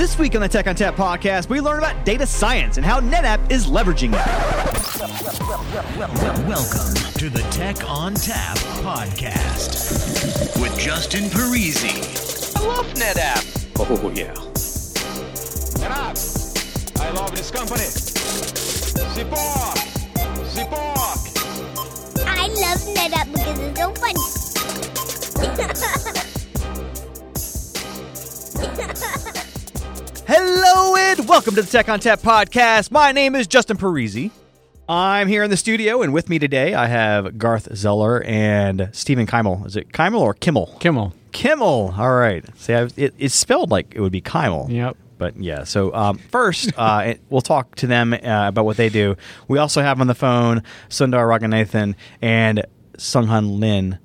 This week on the Tech on Tap podcast, we learn about data science and how NetApp is leveraging it. Welcome to the Tech on Tap podcast with Justin Parisi. I love NetApp. Oh, yeah. NetApp. I love this company. Support. Support. I love NetApp because it's so funny. Hello and welcome to the Tech on Tap podcast. My name is Justin Parisi. I'm here in the studio, and with me today I have Garth Zoller and Stephen Kimmel. Is it Kimmel or Kimmel? Kimmel. Kimmel. All right. See, I've, it, it's spelled like it would be Kimmel. Yep. But yeah, so um, first, uh, we'll talk to them uh, about what they do. We also have on the phone Sundar Ranganathan and Sunghan Lin.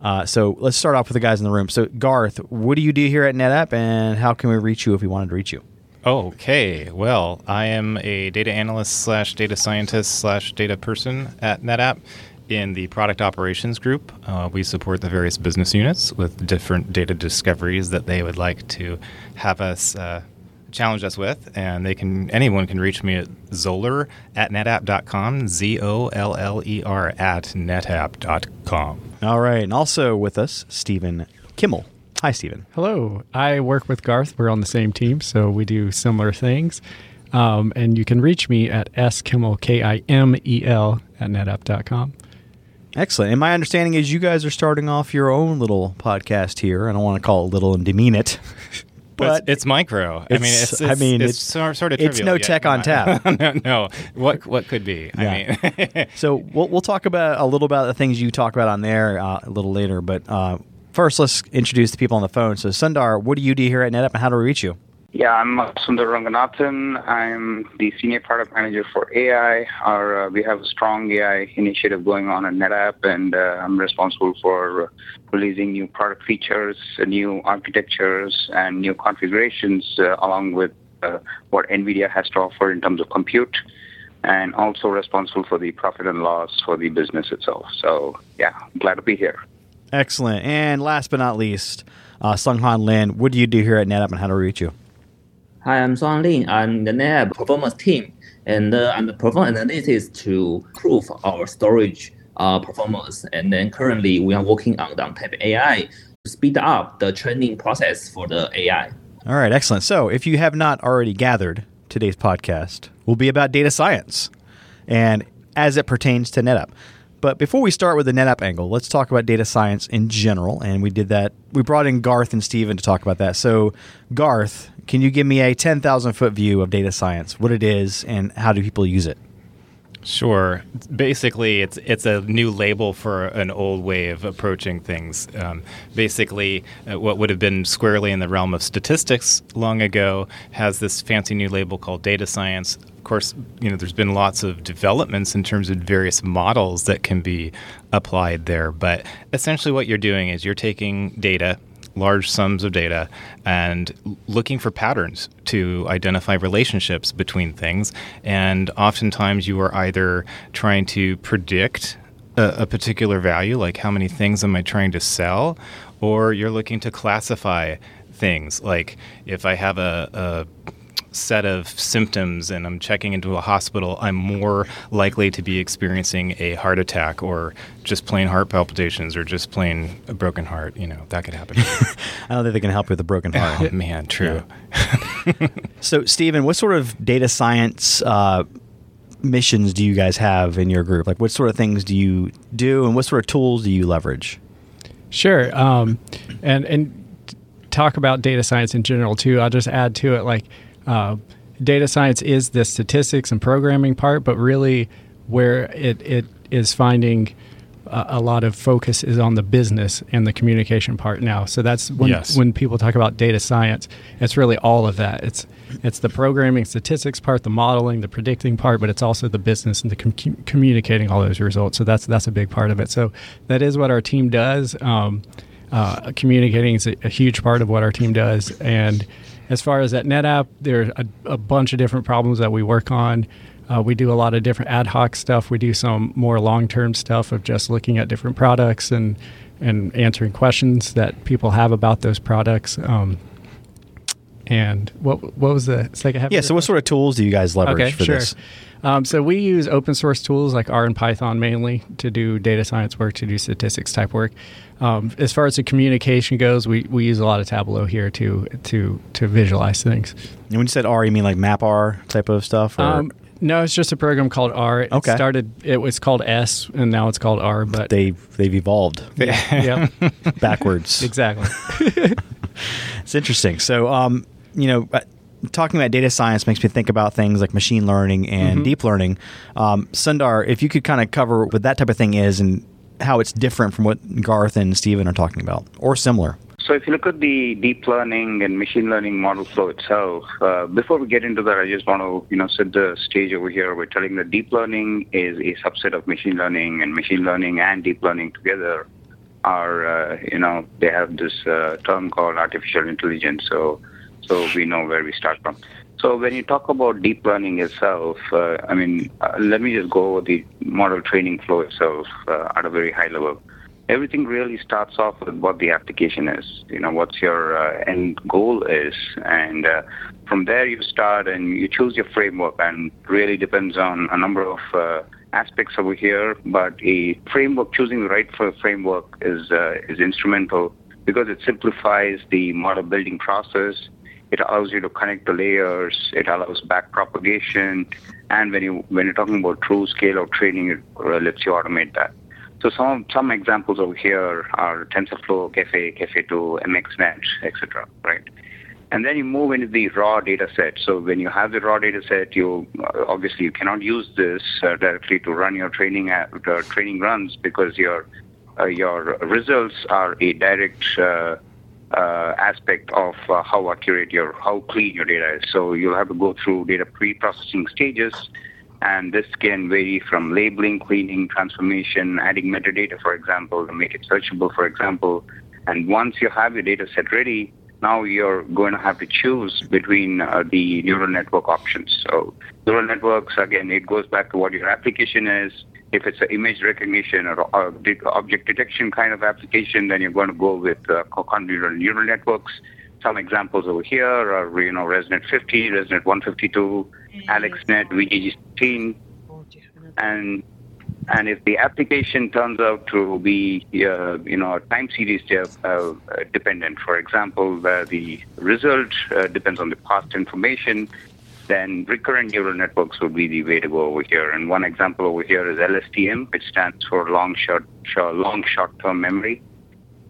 Uh, so let's start off with the guys in the room. So, Garth, what do you do here at NetApp, and how can we reach you if we wanted to reach you? Okay, well, I am a data analyst slash data scientist slash data person at NetApp in the product operations group. Uh, we support the various business units with different data discoveries that they would like to have us uh, challenge us with, and they can anyone can reach me at zoller at netapp.com, Z O L L E R at netapp.com. All right, and also with us, Stephen Kimmel. Hi, Stephen. Hello. I work with Garth. We're on the same team, so we do similar things. Um, and you can reach me at skimmel, K I M E L, at netapp.com. Excellent. And my understanding is you guys are starting off your own little podcast here. I don't want to call it little and demean it. But it's, it's micro. I mean, it's, it's, I mean, it's, it's sort, sort of it's no yet tech on tap. no, no. What what could be? Yeah. I mean, so we'll we'll talk about a little about the things you talk about on there uh, a little later. But uh, first, let's introduce the people on the phone. So Sundar, what do you do here at NetApp, and how do we reach you? Yeah, I'm Sundar Ranganathan. I'm the senior product manager for AI. Our, uh, we have a strong AI initiative going on at NetApp, and uh, I'm responsible for releasing new product features, new architectures, and new configurations, uh, along with uh, what NVIDIA has to offer in terms of compute, and also responsible for the profit and loss for the business itself. So, yeah, glad to be here. Excellent. And last but not least, uh, Sunghan Lin, what do you do here at NetApp, and how do we reach you? Hi, I'm Song Lin. I'm the NetApp performance team, and uh, I'm the performance analytics to improve our storage uh, performance. And then currently, we are working on the type AI to speed up the training process for the AI. All right, excellent. So, if you have not already gathered, today's podcast will be about data science and as it pertains to NetApp. But before we start with the NetApp angle, let's talk about data science in general. And we did that. We brought in Garth and Steven to talk about that. So, Garth, can you give me a 10,000 foot view of data science, what it is, and how do people use it? Sure. Basically, it's it's a new label for an old way of approaching things. Um, basically, uh, what would have been squarely in the realm of statistics long ago has this fancy new label called data science. Of course, you know there's been lots of developments in terms of various models that can be applied there. But essentially, what you're doing is you're taking data large sums of data and looking for patterns to identify relationships between things. And oftentimes, you are either trying to predict a, a, particular value, like how many things am I trying to sell, or you're looking to classify things, like if I have a, a set of symptoms and I'm checking into a hospital, I'm more likely to be experiencing a heart attack or just plain heart palpitations or just plain a broken heart. You know, that could happen. I don't think they can help you with a broken heart. Oh, man, true. Yeah. so, Stephen, what sort of data science uh, missions do you guys have in your group? Like, what sort of things do you do and what sort of tools do you leverage? Sure. Um, and, and, talk about data science in general too. I'll just add to it like uh, data science is the statistics and programming part, but really where it, it is finding a, a lot of focus is on the business and the communication part now. So that's when Yes. when people talk about data science, it's really all of that. It's it's the programming statistics part, the modeling, the predicting part, but it's also the business and the com- communicating all those results. So that's that's a big part of it. So that is what our team does. Um, uh, communicating is a, a huge part of what our team does, and as far as at NetApp, there are a, a bunch of different problems that we work on. Uh, we do a lot of different ad hoc stuff. We do some more long term stuff of just looking at different products and and answering questions that people have about those products. Um, and what what was the second half? Yeah. So, what sort of tools do you guys leverage Okay, for sure. this? Um, so we use open source tools like R and Python mainly to do data science work, to do statistics type work. Um, as far as the communication goes, we, we use a lot of Tableau here to to to visualize things. And when you said R, you mean like MapR type of stuff? Or Um, no, it's just a program called R. It Okay. started. It was called S, and now it's called R. But they've they've evolved yeah, backwards. exactly. It's interesting. So, um, you know, uh, talking about data science makes me think about things like machine learning and Mm-hmm. deep learning. Um, Sundar, if you could kind of cover what that type of thing is and how it's different from what Garth and Steven are talking about, or similar. So if you look at the deep learning and machine learning model flow itself, uh, before we get into that, I just want to you know set the stage over here. We're telling that deep learning is a subset of machine learning, and machine learning and deep learning together are uh, you know they have this uh, term called artificial intelligence. So so we know where we start from. So when you talk about deep learning itself, uh, I mean, uh, let me just go over the model training flow itself uh, at a very high level. Everything really starts off with what the application is. You know, what's your uh, end goal is, and uh, from there you start and you choose your framework. And really depends on a number of uh, aspects over here. But a framework, choosing the right fr- framework is is instrumental because it simplifies the model building process. It allows you to connect the layers. It allows back propagation, and when you when you're talking about true scale of training, it uh, lets you automate that. So some some examples over here are TensorFlow, Caffe, Caffe2, MXNet, etc. Right, and then you move into the raw data set. So when you have the raw data set, you uh, obviously you cannot use this uh, directly to run your training uh, training runs because your uh, your results are a direct uh, aspect of uh, how accurate your how clean your data is. So you'll have to go through data pre-processing stages, and this can vary from labeling, cleaning, transformation, adding metadata, for example, to make it searchable, for example. And once you have your data set ready, now you're going to have to choose between uh, the neural network options. So neural networks, again, it goes back to what your application is. If it's an image recognition or, object detection kind of application, then you're going to go with uh, convolutional neural networks. Some examples over here are, you know, ResNet 50, ResNet 152, AlexNet, VGG16, and and if the application turns out to be, uh, you know, time series de- uh, dependent, for example, where the result uh, depends on the past information, then recurrent neural networks would be the way to go over here. And one example over here is LSTM, which stands for long short, short long short-term memory.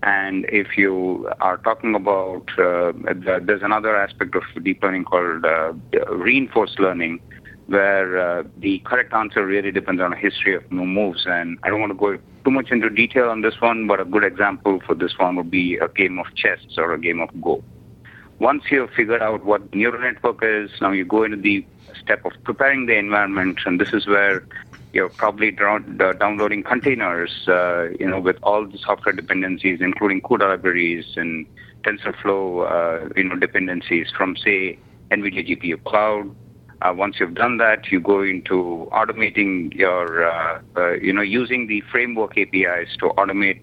And if you are talking about, uh, there's another aspect of deep learning called uh, reinforced learning, where uh, the correct answer really depends on a history of mo- moves. And I don't want to go too much into detail on this one, but a good example for this one would be a game of chess or a game of Go. Once you've figured out what neural network is, now you go into the step of preparing the environment, and this is where you're probably uh, downloading containers, uh, you know, with all the software dependencies, including CUDA libraries and TensorFlow, uh, you know, dependencies from, say, NVIDIA GPU Cloud. Uh, once you've done that, you go into automating your, uh, uh, you know, using the framework APIs to automate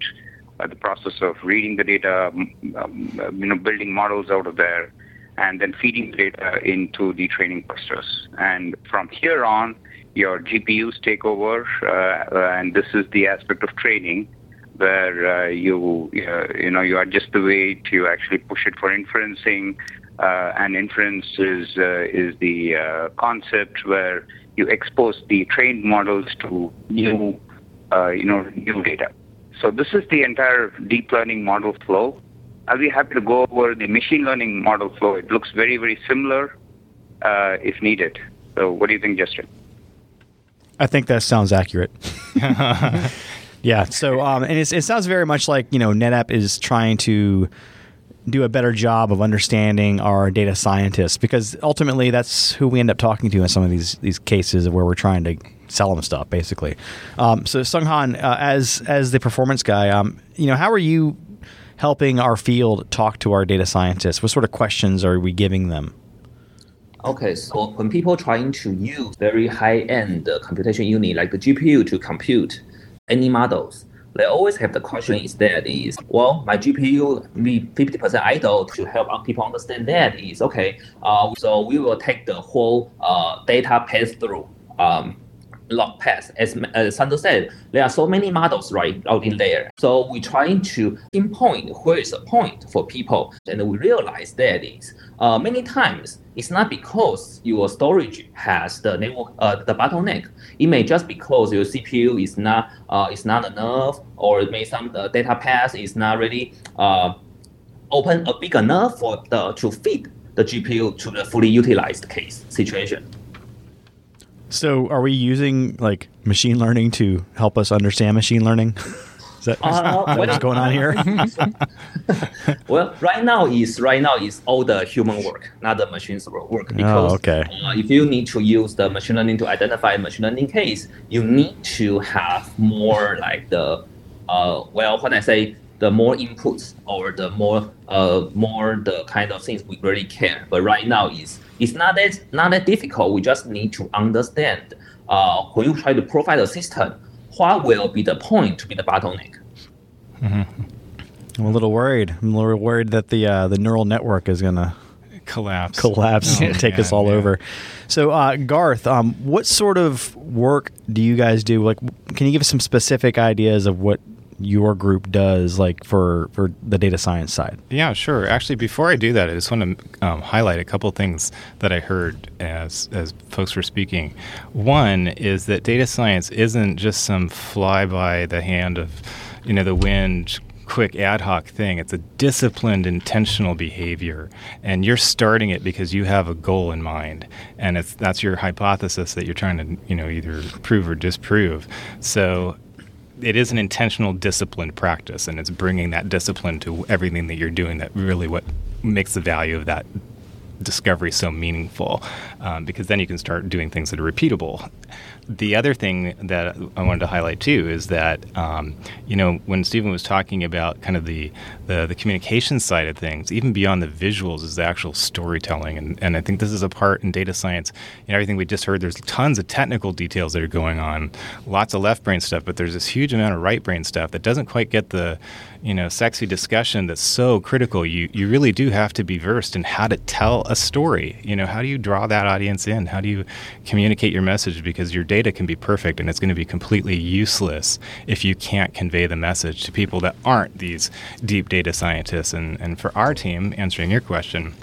uh, the process of reading the data, um, you know, building models out of there, and then feeding data into the training clusters. And from here on, your GPUs take over, uh, uh, and this is the aspect of training where uh, you uh, you know you adjust the weight, you actually push it for inferencing, uh, and inference is uh, is the uh, concept where you expose the trained models to new uh, you know new data. So this is the entire deep learning model flow. I'll be happy to go over the machine learning model flow. It looks very very similar uh, if needed. So what do you think, Justin? I think that sounds accurate. yeah. So, um, and it's, it sounds very much like you know NetApp is trying to do a better job of understanding our data scientists because ultimately that's who we end up talking to in some of these these cases where we're trying to sell them stuff, basically. Um, so, Sunghan, uh, as as the performance guy, um, you know, how are you helping our field talk to our data scientists? What sort of questions are we giving them? Okay, so when people trying to use very high-end uh, computation unit like the GPU to compute any models, they always have the question is that is well my GPU be 50% idle to help people understand that is okay. Uh, so we will take the whole uh, data pass through. Um, log path. As, as Sundar said, there are so many models right out in there. So we're trying to pinpoint where is the point for people. And we realize that is uh, many times it's not because your storage has the network, uh, the bottleneck. It may just because your CPU is not uh, is not enough, or maybe some the data path is not really uh, open uh, big enough for the to feed the GPU to the fully utilized case situation. So, are we using like machine learning to help us understand machine learning? Is that, is Uh, that what's going on here? well, right now is right now is all the human work, not the machine's work. Because Oh, okay. uh, if you need to use the machine learning to identify a machine learning case, you need to have more like the uh, well, when I say the more inputs or the more uh, more the kind of things we really care. But right now is it's not that not that difficult. We just need to understand uh, when you try to provide a system, what will be the point to be the bottleneck. I'm a little worried. I'm a little worried that the uh, the neural network is gonna Collapse. collapse and take us all yeah. over. So, uh, Garth, um, what sort of work do you guys do? Like, can you give us some specific ideas of what your group does, like for for the data science side? Yeah, sure. Actually, before I do that, I just want to um, highlight a couple things that I heard as as folks were speaking. One is that data science isn't just some fly by the hand of, you know, the wind quick ad hoc thing. It's a disciplined, intentional behavior, and you're starting it because you have a goal in mind, and it's that's your hypothesis that you're trying to, you know, either prove or disprove. So it is an intentional disciplined practice and it's bringing that discipline to everything that you're doing that really what makes the value of that discovery so meaningful um, because then you can start doing things that are repeatable the other thing that I wanted to highlight too is that um, you know when Stephen was talking about kind of the, the the communication side of things, even beyond the visuals, is the actual storytelling, and, and I think this is a part in data science. Know, everything we just heard, there's tons of technical details that are going on, lots of left brain stuff, but there's this huge amount of right brain stuff that doesn't quite get the you know sexy discussion that's so critical. You you really do have to be versed in how to tell a story. You know, how do you draw that audience in? How do you communicate your message? Because your data can be perfect and it's going to be completely useless if you can't convey the message to people that aren't these deep data scientists. And, and for our team, answering your question,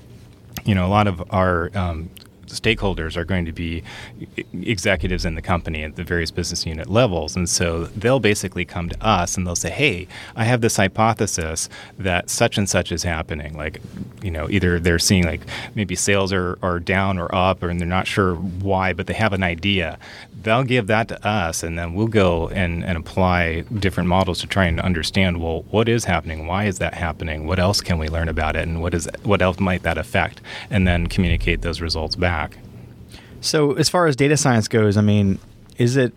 you know, a lot of our um, stakeholders are going to be executives in the company at the various business unit levels. And so they'll basically come to us and they'll say, hey, I have this hypothesis that such and such is happening. Like, you know, either they're seeing like maybe sales are, are down or up, and they're not sure why, but they have an idea. They'll give that to us, and then we'll go and, and apply different models to try and understand well, what is happening? Why is that happening? What else can we learn about it? And what is what else might that affect? And then communicate those results back. So, as far as data science goes, I mean, is it?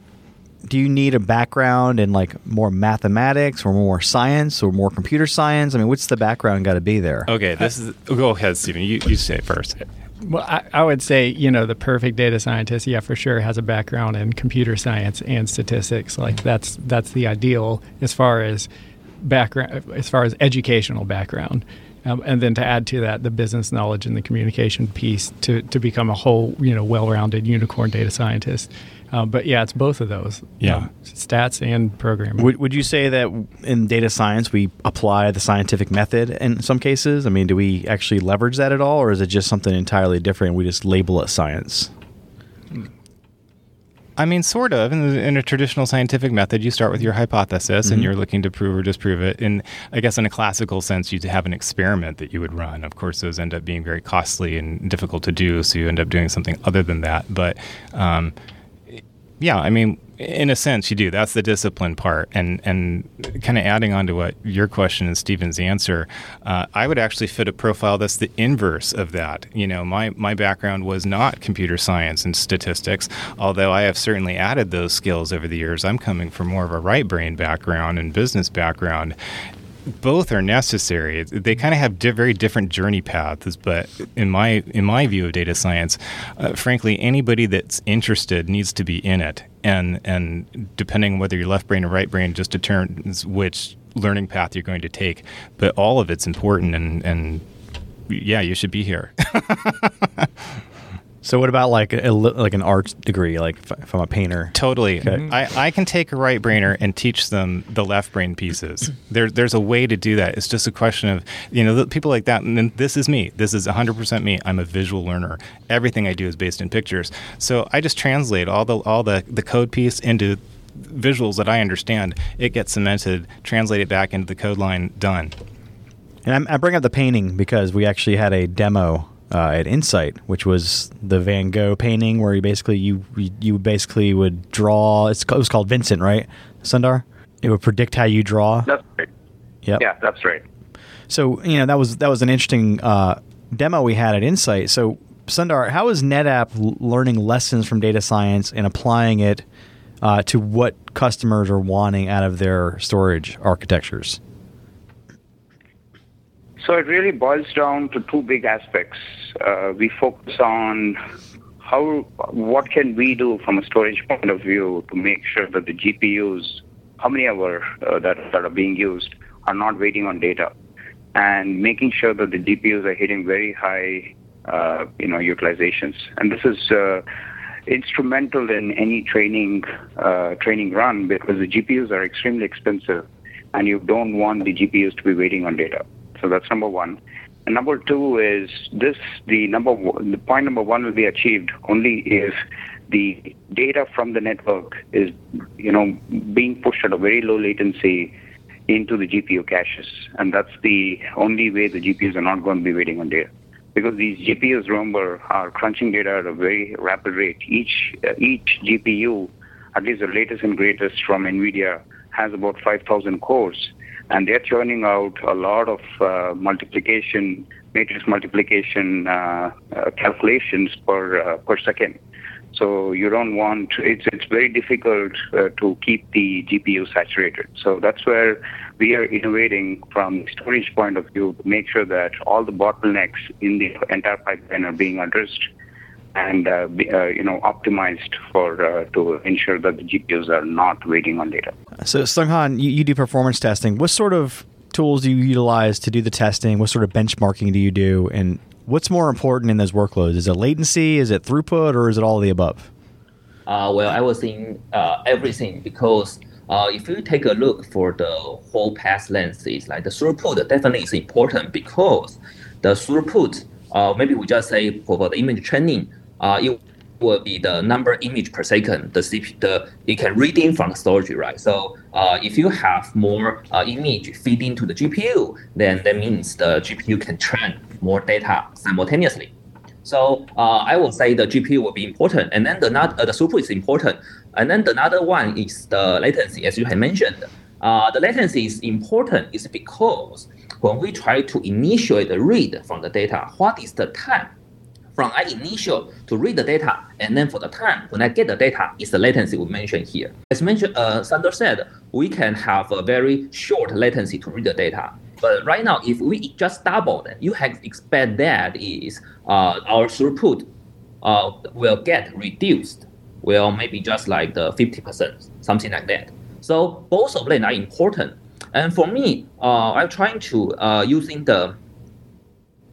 Do you need a background in like more mathematics or more science or more computer science? I mean, what's the background got to be there? Okay, this is. Go ahead, Stephen. You, you say it first. Well, I, I would say, you know, the perfect data scientist, yeah, for sure, has a background in computer science and statistics. Like that's that's the ideal as far as background, as far as educational background. Um, and then to add to that, the business knowledge and the communication piece to, to become a whole, you know, well-rounded unicorn data scientist. Um, but yeah, it's both of those. Yeah. um, stats and programming. Would, would you say that in data science we apply the scientific method in some cases? I mean, do we actually leverage that at all, or is it just something entirely different? We just label it science. I mean, sort of. In, the, in a traditional scientific method, you start with your hypothesis and you're looking to prove or disprove it. And I guess in a classical sense, you'd have an experiment that you would run. Of course, those end up being very costly and difficult to do, so you end up doing something other than that. But um, yeah, I mean, in a sense, you do. That's the discipline part, and and kind of adding on to what your question and Stephen's answer, uh, I would actually fit a profile that's the inverse of that. You know, my my background was not computer science and statistics, although I have certainly added those skills over the years. I'm coming from more of a right brain background and business background, both are necessary. They kind of have di- very different journey paths, but in my in my view of data science, uh, frankly, anybody that's interested needs to be in it. And and depending on whether you're left brain or right brain just determines which learning path you're going to take. But all of it's important, and and yeah, you should be here. So what about like a, like an art degree, like if, I'm a painter? Totally. Okay. Mm-hmm. I, I can take a right brainer and teach them the left brain pieces. There, there's a way to do that. It's just a question of, you know, the people like that. And then this is me. This is 100% me. I'm a visual learner. Everything I do is based in pictures. So I just translate all the all the, the code piece into visuals that I understand. It gets cemented, translate it back into the code line, done. And I bring up the painting because we actually had a demo uh, at Insight, which was the Van Gogh painting, where you basically you you basically would draw. It's, it was called Vincent, right, Sundar? It would predict how you draw. That's right. Yep. Yeah, that's right. So you know that was that was an interesting uh, demo we had at Insight. So Sundar, how is NetApp learning lessons from data science and applying it uh, to what customers are wanting out of their storage architectures? So it really boils down to two big aspects. Uh, we focus on how, what can we do from a storage point of view to make sure that the GPUs, how many ever uh, that, that are being used, are not waiting on data, and making sure that the GPUs are hitting very high, uh, you know, utilizations. And this is uh, instrumental in any training uh, training run because the GPUs are extremely expensive, and you don't want the GPUs to be waiting on data. So that's number one. And number two is this: the number one, the point number one will be achieved only if the data from the network is, you know, being pushed at a very low latency into the GPU caches, and that's the only way the GPUs are not going to be waiting on data. Because these GPUs, remember, are crunching data at a very rapid rate. Each uh, each GPU, at least the latest and greatest from NVIDIA, has about 5,000 cores and they're churning out a lot of uh, multiplication, matrix multiplication uh, uh, calculations per uh, per second. So you don't want it's it's very difficult uh, to keep the GPU saturated. So that's where we are innovating from storage point of view to make sure that all the bottlenecks in the entire pipeline are being addressed and uh, be, uh, you know optimized for uh, to ensure that the GPUs are not waiting on data. So Sunghan, you, you do performance testing. What sort of tools do you utilize to do the testing? What sort of benchmarking do you do? And what's more important in those workloads? Is it latency? Is it throughput? Or is it all of the above? Uh, well, I was saying uh, everything because uh, if you take a look for the whole path length, is like the throughput definitely is important because the throughput, uh, maybe we just say for the image training, uh, it will be the number image per second. The CP, the it can read in from the storage, right? So uh, if you have more uh, image feed into the GPU, then that means the GPU can train more data simultaneously. So uh, I will say the GPU will be important, and then the not, uh, the throughput is important, and then the another one is the latency, as you had mentioned. Uh, the latency is important is because when we try to initiate the read from the data, what is the time from I initial to read the data, and then for the time when I get the data is the latency we mentioned here. As mentioned, uh, Sundar said, we can have a very short latency to read the data. But right now, if we just double that, you have expect that is uh, our throughput uh, will get reduced. Well, maybe just like the 50%, something like that. So both of them are important. And for me, uh, I'm trying to uh, using the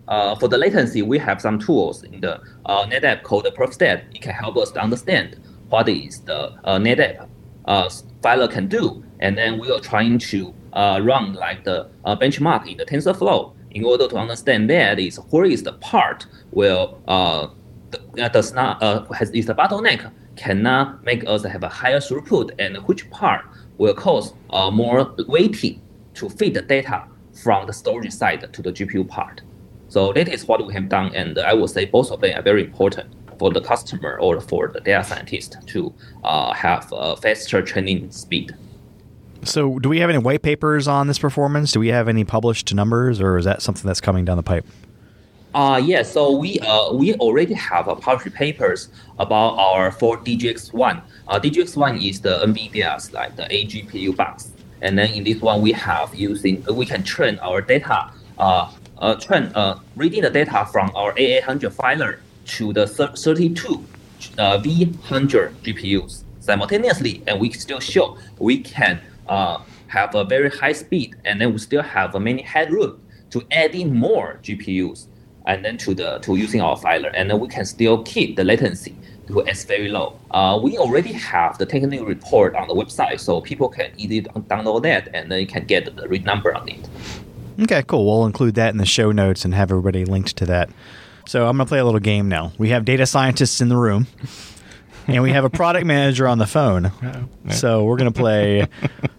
uh, for the latency, we have some tools in the uh, NetApp called the PerfStat. It can help us to understand what is the uh, NetApp uh, filer can do, and then we are trying to uh, run like the uh, benchmark in the TensorFlow in order to understand that is where is the part where uh, th- does not has is the bottleneck cannot make us have a higher throughput, and which part will cause more waiting to feed the data from the storage side to the GPU part. So that is what we have done, and I would say both of them are very important for the customer or for the data scientist to uh, have a faster training speed. So, do we have any white papers on this performance? Do we have any published numbers, or is that something that's coming down the pipe? Uh, yeah, so we uh, we already have uh, published papers about our for DGX1. Uh, DGX1 is the NVIDIA's like the AGPU box, and then in this one we have using we can train our data uh, uh, train uh, reading the data from our A800 filer to the 32 uh, V100 GPUs simultaneously, and we still show we can uh, have a very high speed, and then we still have a many headroom to adding more GPUs, and then to the to using our filer, and then we can still keep the latency to as very low. Uh, we already have the technical report on the website, so people can easily download that, and then you can get the read number on it. Okay, cool. We'll include that in the show notes and have everybody linked to that. So I'm going to play a little game now. We have data scientists in the room, and we have a product manager on the phone. So we're going to play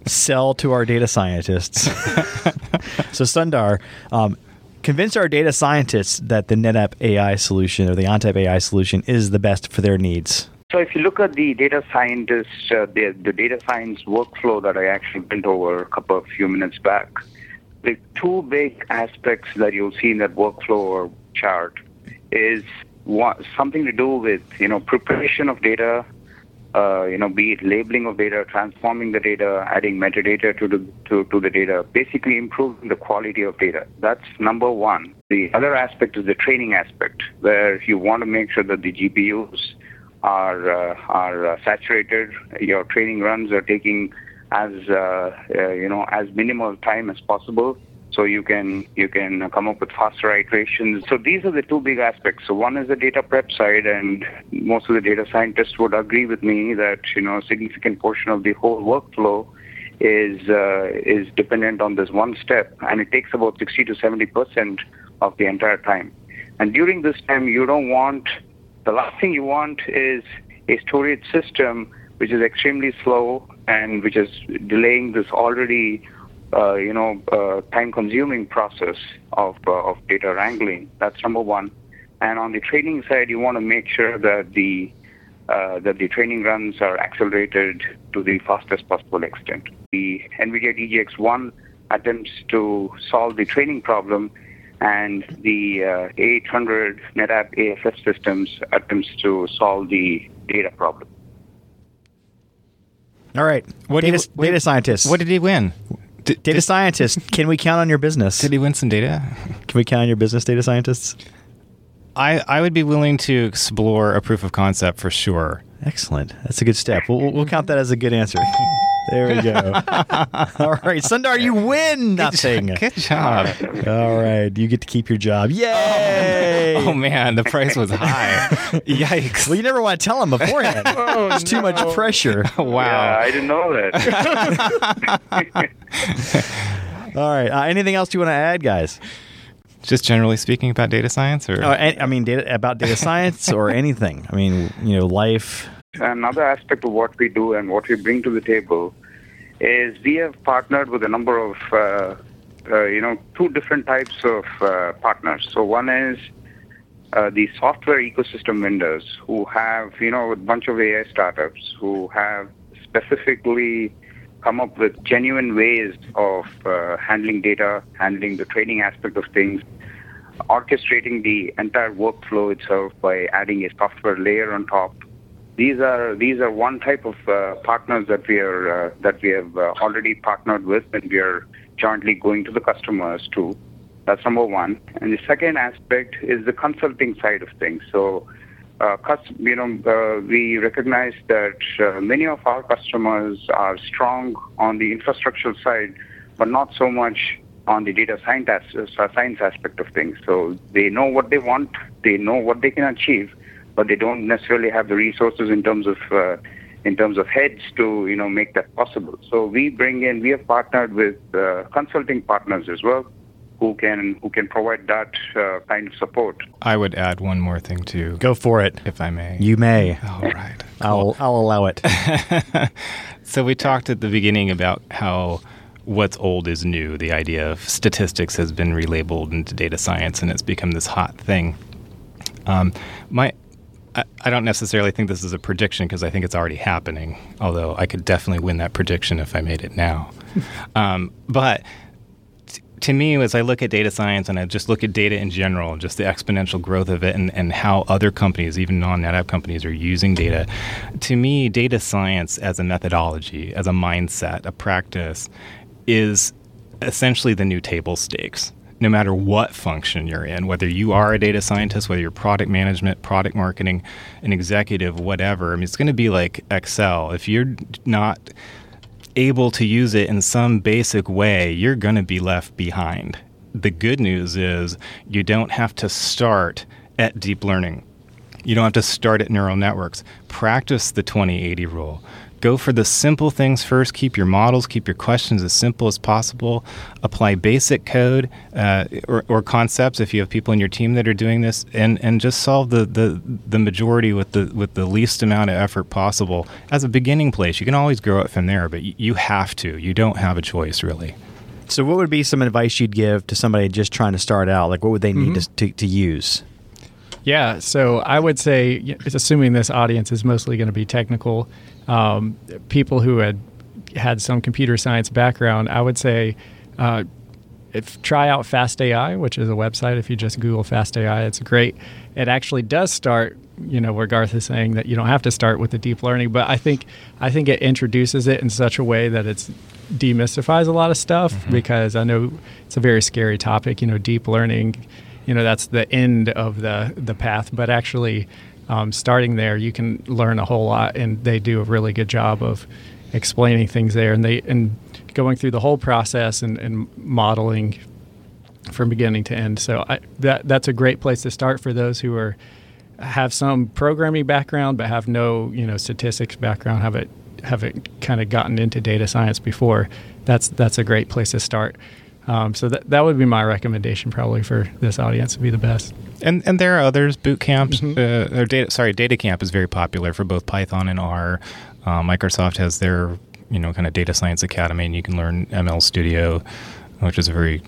sell to our data scientists. so Sundar, um, convince our data scientists that the NetApp AI solution or the ONTAP AI solution is the best for their needs. So if you look at the data scientist, uh, the, the data science workflow that I actually went over a couple of few minutes back, the two big aspects that you'll see in that workflow or chart is one, something to do with you know preparation of data, uh, you know, be it labeling of data, transforming the data, adding metadata to the to, to the data, basically improving the quality of data. That's number one. The other aspect is the training aspect, where you want to make sure that the GPUs are uh, are uh, saturated. Your training runs are taking as uh, uh, you know as minimal time as possible, so you can you can come up with faster iterations. So these are the two big aspects. So one is the data prep side, and most of the data scientists would agree with me that you know a significant portion of the whole workflow is uh, is dependent on this one step, and it takes about 60 to 70 percent of the entire time. And during this time, you don't want the last thing you want is a storage system which is extremely slow and which is delaying this already, uh, you know, uh, time-consuming process of uh, of data wrangling. That's number one. And on the training side, you want to make sure that the uh, that the training runs are accelerated to the fastest possible extent. The NVIDIA DGX1 attempts to solve the training problem, and the uh, 800 NetApp AFF systems attempts to solve the data problem. All right, What did data, data scientists. What did he win? Did, data scientists? Can we count on your business? did he win some data? Can we count on your business, data scientists? I, I would be willing to explore a proof of concept for sure. Excellent. That's a good step. We'll- we'll count that as a good answer. There we go. All right, Sundar, you win nothing. Good job. All right, you get to keep your job. Yay! Oh man, the price was high. Yikes. Well, you never want to tell him beforehand. Oh, it's too much pressure. wow. Yeah, I didn't know that. All right. Uh, anything else you want to add, guys? Just generally speaking about data science or Uh, I I mean, data, about data science or anything. I mean, you know, life. Another aspect of what we do and what we bring to the table is we have partnered with a number of, uh, uh, you know, two different types of uh, partners. So one is uh, the software ecosystem vendors who have, you know, a bunch of AI startups who have specifically come up with genuine ways of uh, handling data, handling the training aspect of things, orchestrating the entire workflow itself by adding a software layer on top. These are these are one type of uh, partners that we are uh, that we have uh, already partnered with, and we are jointly going to the customers too. That's number one. And the second aspect is the consulting side of things. So, uh, you know, uh, we recognize that uh, many of our customers are strong on the infrastructure side, but not so much on the data uh, science aspect of things. So they know what they want, they know what they can achieve, but they don't necessarily have the resources in terms of uh, in terms of heads to you know make that possible. So we bring in, we have partnered with uh, consulting partners as well, who can who can provide that uh, kind of support. I would add one more thing too, Go for it. if I may. You may. All right. I'll I'll allow it. so we talked at the beginning about how what's old is new. The idea of statistics has been relabeled into data science, and it's become this hot thing. Um, my, I, I don't necessarily think this is a prediction because I think it's already happening. Although I could definitely win that prediction if I made it now. um, but t- to me, as I look at data science and I just look at data in general, just the exponential growth of it and, and how other companies, even non NetApp companies, are using data, to me, data science as a methodology, as a mindset, a practice, is essentially the new table stakes. No matter what function you're in, whether you are a data scientist, whether you're product management, product marketing, an executive, whatever. I mean, it's going to be like Excel. If you're not able to use it in some basic way, you're going to be left behind. The good news is you don't have to start at deep learning. You don't have to start at neural networks. Practice the 2080 rule. Go for the simple things first. Keep your models, keep your questions as simple as possible. Apply basic code uh, or, or, concepts if you have people in your team that are doing this, and, and just solve the, the, the majority with the with the least amount of effort possible as a beginning place. You can always grow it from there, but you, you have to. You don't have a choice, really. So, what would be some advice you'd give to somebody just trying to start out? Like, what would they need mm-hmm. to, to, to use? Yeah, so I would say, assuming this audience is mostly going to be technical, um, people who had had some computer science background, I would say uh, if try out Fast AI, which is a website. If you just Google Fast AI, it's great. It actually does start, you know, where Garth is saying that you don't have to start with the deep learning, but I think I think it introduces it in such a way that it's demystifies a lot of stuff mm-hmm. because I know it's a very scary topic. You know, deep learning, you know, that's the end of the the path, but actually um, starting there, you can learn a whole lot, and they do a really good job of explaining things there, and they and going through the whole process and, and modeling from beginning to end. So I, that that's a great place to start for those who are have some programming background but have no you know statistics background, have it have it kind of gotten into data science before. That's that's a great place to start. Um, so that that would be my recommendation probably for this audience to be the best. And and there are others. Boot camps mm-hmm. uh, or data sorry, Data Camp is very popular for both Python and R. Uh, Microsoft has their you know kind of data science academy, and you can learn ML Studio, which is a very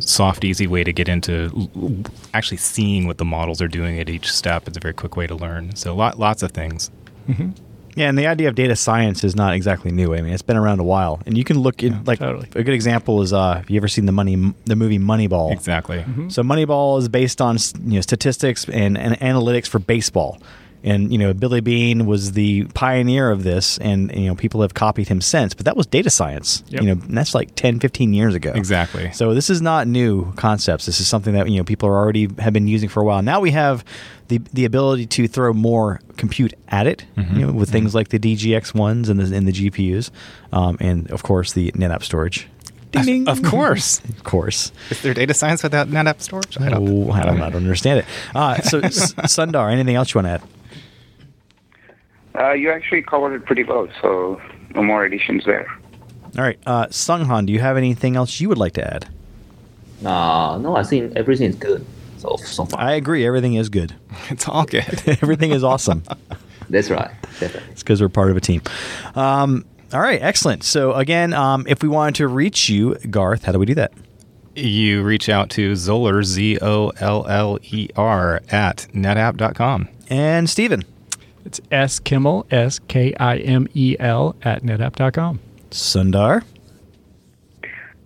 soft, easy way to get into actually seeing what the models are doing at each step. It's a very quick way to learn. So lot, lots of things. Mm-hmm. Yeah, and the idea of data science is not exactly new. I mean, it's been around a while, and you can look in like totally. a good example is uh, have you ever seen the money the movie Moneyball? Exactly. Mm-hmm. So Moneyball is based on you know statistics and, and analytics for baseball and you know Billy Beane was the pioneer of this and you know people have copied him since but that was data science yep. you know that's like 10 15 years ago exactly so this is not new concepts this is something that you know people are already have been using for a while now we have the the ability to throw more compute at it mm-hmm. you know with mm-hmm. things like the DGX ones and the, and the GPUs um, and of course the NetApp storage Ding, ding. Of course. of course. Is there data science without NetApp storage? I don't, oh, I don't, I don't understand it. Uh, so, Sundar, anything else you want to add? Uh, you actually covered it pretty well, so no more additions there. All right, uh, Sunghan, do you have anything else you would like to add? Uh, no, I think everything is good. So so far, I agree. Everything is good. It's all good. everything is awesome. That's right. Definitely. It's because we're part of a team. Um, all right, excellent. So again, um, if we wanted to reach you, Garth, how do we do that? You reach out to Zoller, Z O L L E R, at netapp.com. And Stephen. It's S Kimmel, S K I M E L, at netapp.com. Sundar?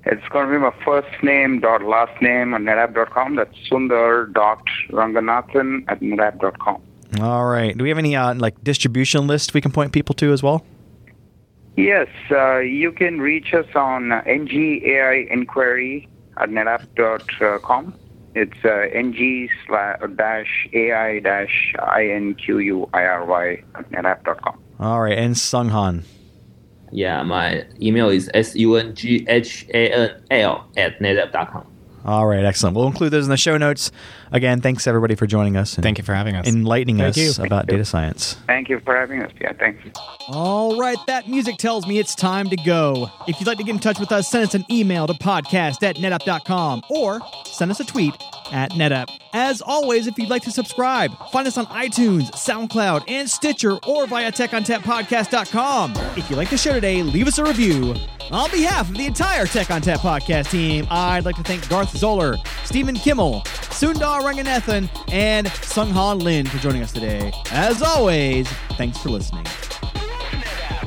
It's going to be my first name dot last name on netapp.com. That's Sundar dot Ranganathan at netapp.com. All right. Do we have any uh, like distribution list we can point people to as well? Yes, uh, you can reach us on NGAI inquiry at netapp.com. It's uh, ng slash dash ai dash inquiry at netapp.com. All right, and Sunghan. Yeah, my email is sunghanl at netapp.com. All right, excellent. We'll include those in the show notes. Again, thanks everybody for joining us. Thank you for having us. Enlightening Thank us you. about data science. Thank you for having us. Yeah, thanks. All right, that music tells me it's time to go. If you'd like to get in touch with us, send us an email to podcast at netapp.com or send us a tweet at NetApp. As always, if you'd like to subscribe, find us on iTunes, SoundCloud, and Stitcher or via TechOnTapPodcast.com. If you like the show today, leave us a review. On behalf of the entire Tech on Tap podcast team, I'd like to thank Garth Zoller, Stephen Kimmel, Sundar Ranganathan, and Sunghan Lin for joining us today. As always, thanks for listening.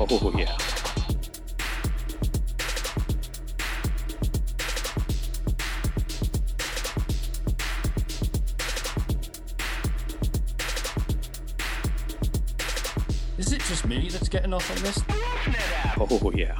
Oh, yeah. Is it just me that's getting off on this? Oh, yeah.